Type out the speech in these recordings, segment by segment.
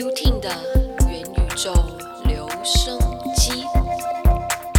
UTIN 的元宇宙留声机，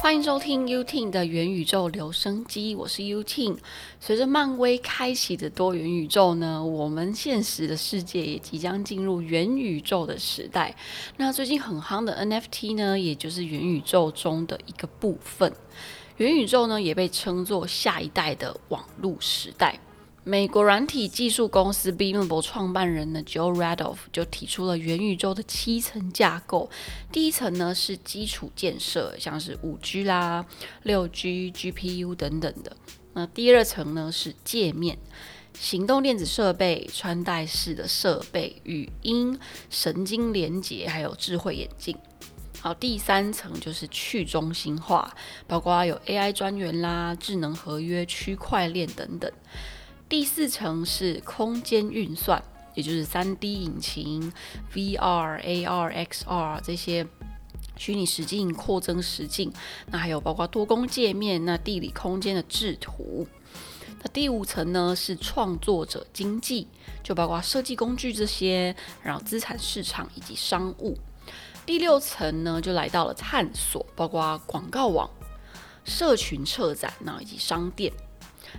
欢迎收听 UTIN 的元宇宙留声机，我是 UTIN。随着漫威开启的多元宇宙呢，我们现实的世界也即将进入元宇宙的时代。那最近很夯的 NFT 呢，也就是元宇宙中的一个部分。元宇宙呢，也被称作下一代的网络时代。美国软体技术公司 Beamable 创办人呢 Joe Radoff 就提出了元宇宙的七层架构。第一层呢是基础建设，像是五 G 啦、六 G、GPU 等等的。那第二层呢是界面，行动电子设备、穿戴式的设备、语音、神经连接，还有智慧眼镜。好，第三层就是去中心化，包括有 AI 专员啦、智能合约、区块链等等。第四层是空间运算，也就是三 D 引擎、VR、AR、XR 这些虚拟实境、扩增实境。那还有包括多工界面、那地理空间的制图。那第五层呢是创作者经济，就包括设计工具这些，然后资产市场以及商务。第六层呢就来到了探索，包括广告网、社群策展，那以及商店。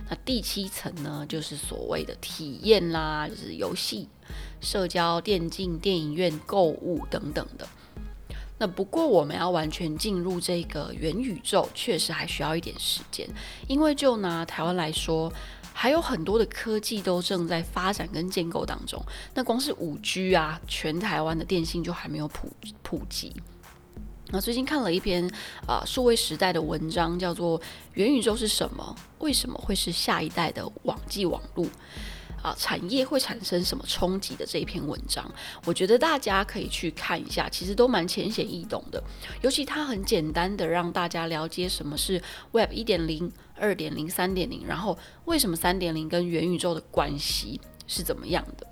那第七层呢，就是所谓的体验啦，就是游戏、社交、电竞、电影院、购物等等的。那不过我们要完全进入这个元宇宙，确实还需要一点时间。因为就拿台湾来说，还有很多的科技都正在发展跟建构当中。那光是五 G 啊，全台湾的电信就还没有普普及。那最近看了一篇啊数位时代的文章，叫做《元宇宙是什么？为什么会是下一代的网际网络？啊，产业会产生什么冲击的这一篇文章，我觉得大家可以去看一下，其实都蛮浅显易懂的，尤其它很简单的让大家了解什么是 Web 一点零、二点零、三点零，然后为什么三点零跟元宇宙的关系是怎么样的。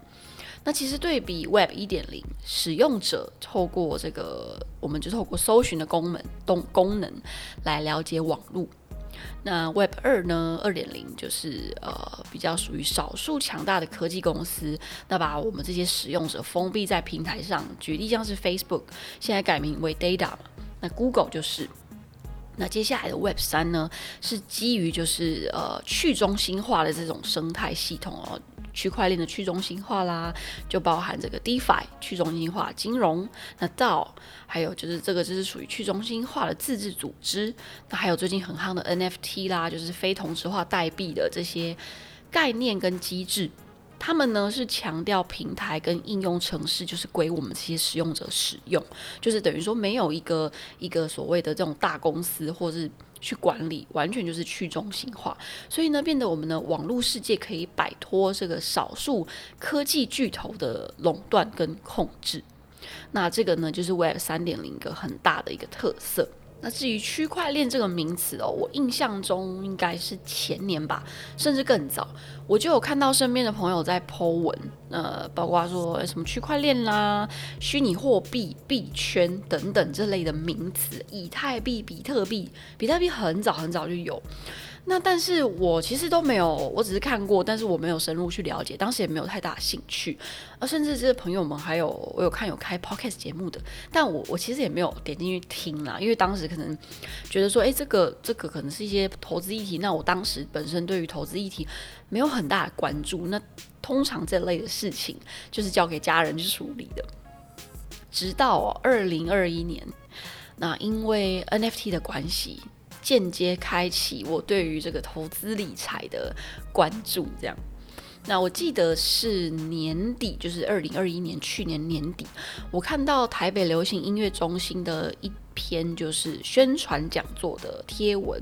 那其实对比 Web 一点零，使用者透过这个，我们就透过搜寻的功能，动功能来了解网络。那 Web 二呢？二点零就是呃比较属于少数强大的科技公司，那把我们这些使用者封闭在平台上。举例像是 Facebook，现在改名为 Data 嘛。那 Google 就是。那接下来的 Web 三呢，是基于就是呃去中心化的这种生态系统哦。区块链的去中心化啦，就包含这个 DeFi 去中心化金融，那 DAO 还有就是这个就是属于去中心化的自治组织，那还有最近很夯的 NFT 啦，就是非同质化代币的这些概念跟机制，他们呢是强调平台跟应用程式就是归我们这些使用者使用，就是等于说没有一个一个所谓的这种大公司或是。去管理完全就是去中心化，所以呢，变得我们的网络世界可以摆脱这个少数科技巨头的垄断跟控制。那这个呢，就是 Web 三点零一个很大的一个特色。那至于区块链这个名词哦，我印象中应该是前年吧，甚至更早，我就有看到身边的朋友在 Po 文，呃，包括说什么区块链啦、虚拟货币、币圈等等这类的名词，以太币、比特币，比特币很早很早就有。那但是我其实都没有，我只是看过，但是我没有深入去了解，当时也没有太大兴趣。而甚至这些朋友们还有我有看有开 podcast 节目的，但我我其实也没有点进去听啦，因为当时可能觉得说，哎，这个这个可能是一些投资议题，那我当时本身对于投资议题没有很大的关注。那通常这类的事情就是交给家人去处理的。直到二零二一年，那因为 NFT 的关系。间接开启我对于这个投资理财的关注，这样。那我记得是年底，就是二零二一年去年年底，我看到台北流行音乐中心的一篇就是宣传讲座的贴文，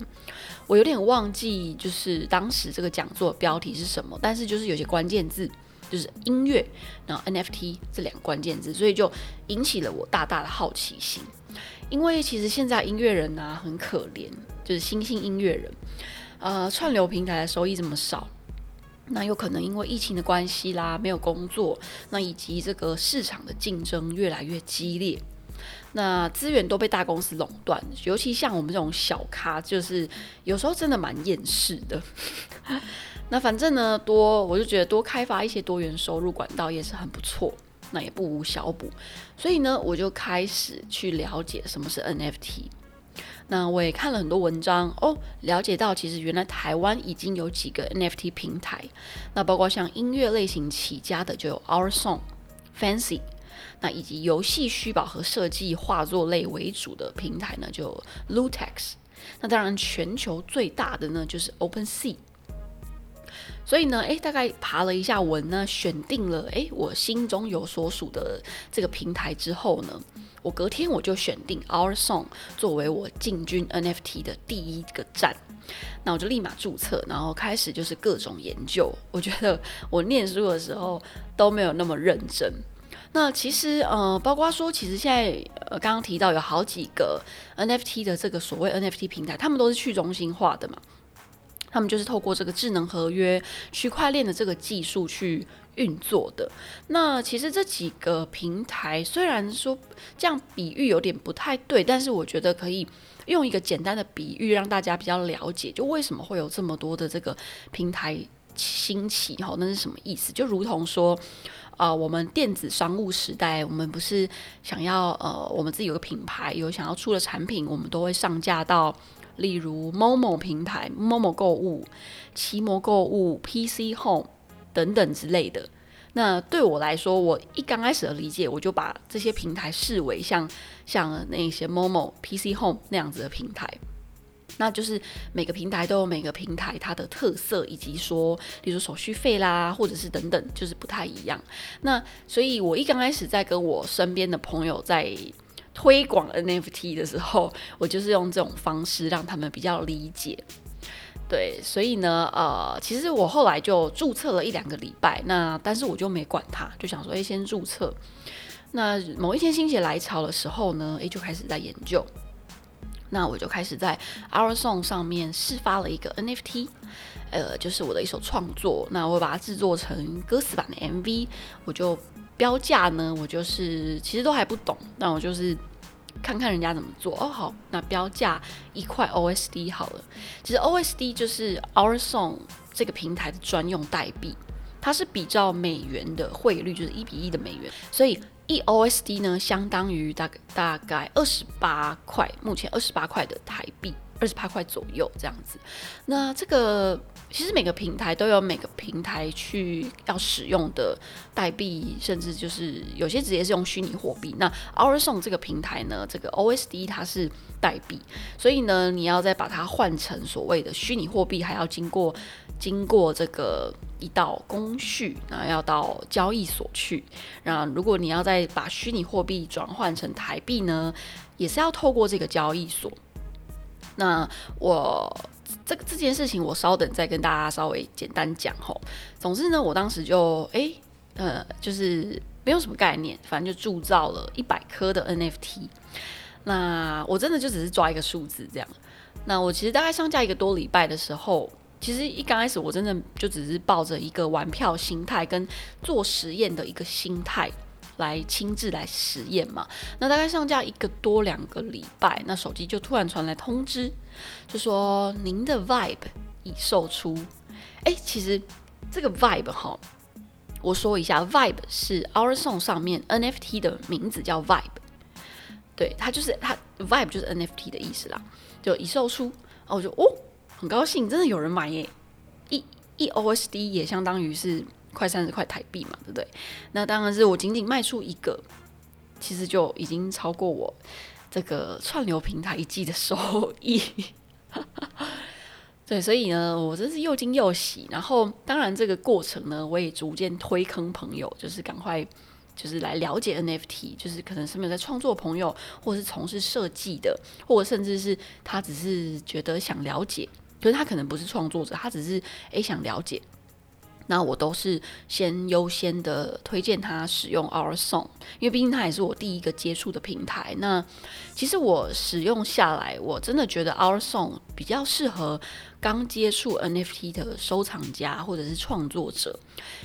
我有点忘记就是当时这个讲座标题是什么，但是就是有些关键字就是音乐，然后 NFT 这两个关键字，所以就引起了我大大的好奇心。因为其实现在音乐人啊很可怜，就是新兴音乐人，呃，串流平台的收益这么少，那有可能因为疫情的关系啦，没有工作，那以及这个市场的竞争越来越激烈，那资源都被大公司垄断，尤其像我们这种小咖，就是有时候真的蛮厌世的。那反正呢，多我就觉得多开发一些多元收入管道也是很不错。那也不无小补。所以呢，我就开始去了解什么是 NFT。那我也看了很多文章哦，了解到其实原来台湾已经有几个 NFT 平台，那包括像音乐类型起家的就有 Our Song、Fancy，那以及游戏虚宝和设计画作类为主的平台呢，就 Lutex。那当然，全球最大的呢就是 OpenSea。所以呢，诶，大概爬了一下文呢，选定了诶，我心中有所属的这个平台之后呢，我隔天我就选定 Our Song 作为我进军 NFT 的第一个站。那我就立马注册，然后开始就是各种研究。我觉得我念书的时候都没有那么认真。那其实呃，包括说，其实现在呃，刚刚提到有好几个 NFT 的这个所谓 NFT 平台，他们都是去中心化的嘛。他们就是透过这个智能合约、区块链的这个技术去运作的。那其实这几个平台虽然说这样比喻有点不太对，但是我觉得可以用一个简单的比喻让大家比较了解，就为什么会有这么多的这个平台兴起哈？那是什么意思？就如同说，啊，我们电子商务时代，我们不是想要呃，我们自己有个品牌，有想要出的产品，我们都会上架到。例如某某平台、某某购物、奇摩购物、PC Home 等等之类的。那对我来说，我一刚开始的理解，我就把这些平台视为像像那些某某 PC Home 那样子的平台。那就是每个平台都有每个平台它的特色，以及说，例如手续费啦，或者是等等，就是不太一样。那所以我一刚开始在跟我身边的朋友在。推广 NFT 的时候，我就是用这种方式让他们比较理解。对，所以呢，呃，其实我后来就注册了一两个礼拜，那但是我就没管它，就想说，哎，先注册。那某一天心血来潮的时候呢，哎，就开始在研究。那我就开始在 Our Song 上面试发了一个 NFT，呃，就是我的一首创作。那我把它制作成歌词版的 MV，我就。标价呢，我就是其实都还不懂，那我就是看看人家怎么做哦。好，那标价一块 OSD 好了。其实 OSD 就是 Our Song 这个平台的专用代币，它是比照美元的汇率，就是一比一的美元，所以一 OSD 呢相当于大概大概二十八块，目前二十八块的台币。二十八块左右这样子，那这个其实每个平台都有每个平台去要使用的代币，甚至就是有些直接是用虚拟货币。那 Our Song 这个平台呢，这个 OSD 它是代币，所以呢，你要再把它换成所谓的虚拟货币，还要经过经过这个一道工序，那要到交易所去。那如果你要再把虚拟货币转换成台币呢，也是要透过这个交易所。那我这个这件事情，我稍等再跟大家稍微简单讲吼。总之呢，我当时就哎呃，就是没有什么概念，反正就铸造了一百颗的 NFT。那我真的就只是抓一个数字这样。那我其实大概上架一个多礼拜的时候，其实一刚开始我真的就只是抱着一个玩票心态跟做实验的一个心态。来亲自来实验嘛？那大概上架一个多两个礼拜，那手机就突然传来通知，就说您的 Vibe 已售出。哎，其实这个 Vibe 哈，我说一下，Vibe 是 Our Song 上面 NFT 的名字叫 Vibe，对，它就是它 Vibe 就是 NFT 的意思啦，就已售出。哦，我就哦，很高兴，真的有人买耶！一一 OSD 也相当于是。快三十块台币嘛，对不对？那当然是我仅仅卖出一个，其实就已经超过我这个串流平台一季的收益。对，所以呢，我真是又惊又喜。然后，当然这个过程呢，我也逐渐推坑朋友，就是赶快就是来了解 NFT，就是可能是没有在创作朋友，或者是从事设计的，或者甚至是他只是觉得想了解，可是他可能不是创作者，他只是诶想了解。那我都是先优先的推荐他使用 Our Song，因为毕竟它也是我第一个接触的平台。那其实我使用下来，我真的觉得 Our Song 比较适合刚接触 NFT 的收藏家或者是创作者，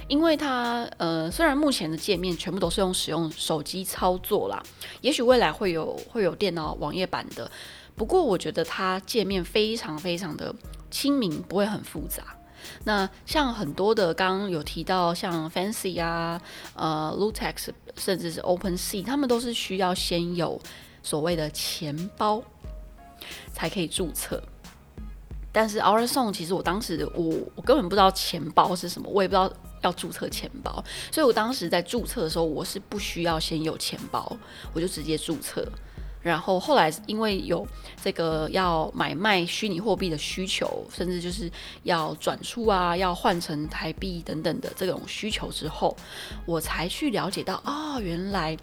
因为它呃虽然目前的界面全部都是用使用手机操作啦，也许未来会有会有电脑网页版的，不过我觉得它界面非常非常的亲民，不会很复杂。那像很多的刚刚有提到，像 Fancy 啊、呃 Lutex，甚至是 OpenSea，他们都是需要先有所谓的钱包才可以注册。但是 Our Song 其实我当时我我根本不知道钱包是什么，我也不知道要注册钱包，所以我当时在注册的时候，我是不需要先有钱包，我就直接注册。然后后来因为有这个要买卖虚拟货币的需求，甚至就是要转出啊，要换成台币等等的这种需求之后，我才去了解到，哦，原来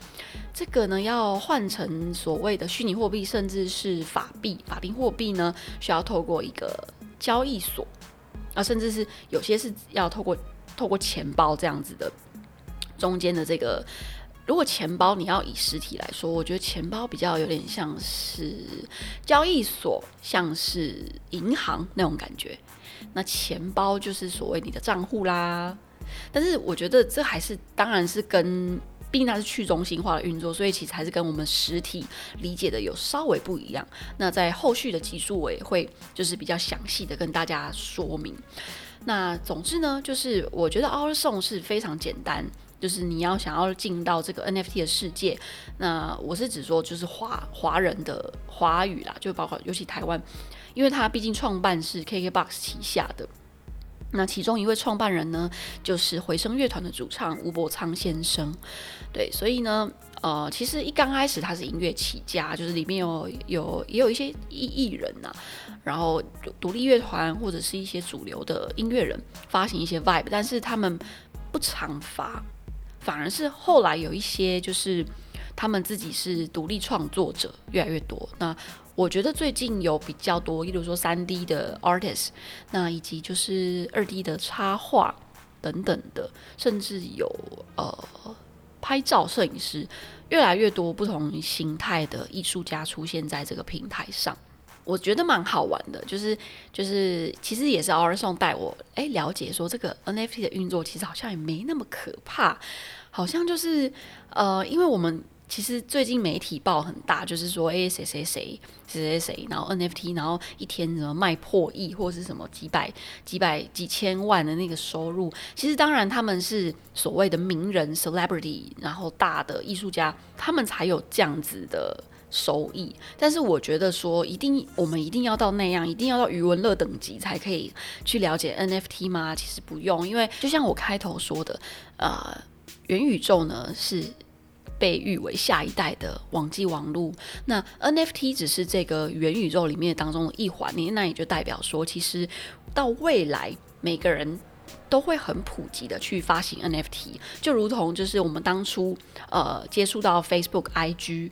这个呢要换成所谓的虚拟货币，甚至是法币、法定货币呢，需要透过一个交易所啊，甚至是有些是要透过透过钱包这样子的中间的这个。如果钱包你要以实体来说，我觉得钱包比较有点像是交易所，像是银行那种感觉。那钱包就是所谓你的账户啦。但是我觉得这还是，当然是跟，毕竟它是去中心化的运作，所以其实还是跟我们实体理解的有稍微不一样。那在后续的集数我也会就是比较详细的跟大家说明。那总之呢，就是我觉得 Our Song 是非常简单。就是你要想要进到这个 NFT 的世界，那我是指说就是华华人的华语啦，就包括尤其台湾，因为他毕竟创办是 KKBOX 旗下的，那其中一位创办人呢，就是回声乐团的主唱吴伯昌先生，对，所以呢，呃，其实一刚开始他是音乐起家，就是里面有有也有一些艺艺人呐，然后独立乐团或者是一些主流的音乐人发行一些 Vibe，但是他们不常发。反而是后来有一些，就是他们自己是独立创作者越来越多。那我觉得最近有比较多，例如说三 D 的 artist，那以及就是二 D 的插画等等的，甚至有呃拍照摄影师，越来越多不同形态的艺术家出现在这个平台上。我觉得蛮好玩的，就是就是其实也是 R 送带我哎了解说这个 NFT 的运作其实好像也没那么可怕，好像就是呃，因为我们其实最近媒体报很大，就是说哎谁谁谁谁谁谁，然后 NFT 然后一天怎么卖破亿或是什么几百几百几千万的那个收入，其实当然他们是所谓的名人 celebrity，然后大的艺术家，他们才有这样子的。收益，但是我觉得说一定我们一定要到那样，一定要到余文乐等级才可以去了解 NFT 吗？其实不用，因为就像我开头说的，呃，元宇宙呢是被誉为下一代的网际网络，那 NFT 只是这个元宇宙里面当中的一环，你那也就代表说，其实到未来每个人都会很普及的去发行 NFT，就如同就是我们当初呃接触到 Facebook、IG。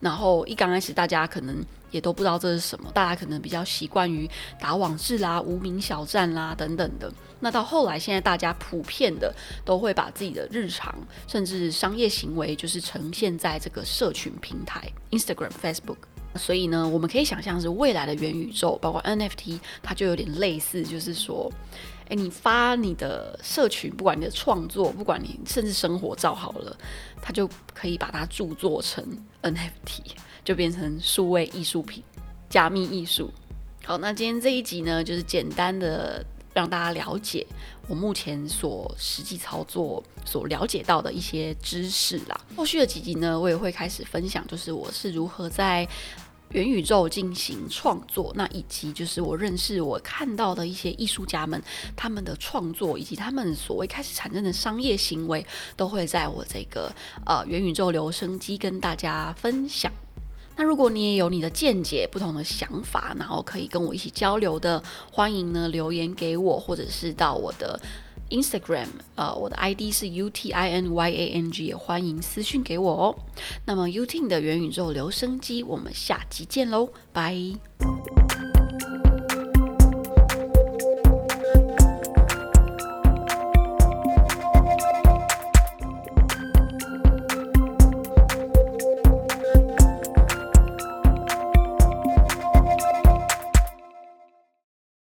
然后一刚开始，大家可能也都不知道这是什么，大家可能比较习惯于打网志啦、无名小站啦等等的。那到后来，现在大家普遍的都会把自己的日常甚至商业行为，就是呈现在这个社群平台 Instagram、Facebook。所以呢，我们可以想象是未来的元宇宙，包括 NFT，它就有点类似，就是说。诶，你发你的社群，不管你的创作，不管你甚至生活照好了，它就可以把它著作成 NFT，就变成数位艺术品、加密艺术。好，那今天这一集呢，就是简单的让大家了解我目前所实际操作所了解到的一些知识啦。后续的几集呢，我也会开始分享，就是我是如何在。元宇宙进行创作，那以及就是我认识我看到的一些艺术家们，他们的创作以及他们所谓开始产生的商业行为，都会在我这个呃元宇宙留声机跟大家分享。那如果你也有你的见解、不同的想法，然后可以跟我一起交流的，欢迎呢留言给我，或者是到我的。Instagram，呃，我的 ID 是 U T I N Y A N G，也欢迎私讯给我哦。那么 UTIN 的元宇宙留声机，我们下集见喽，拜。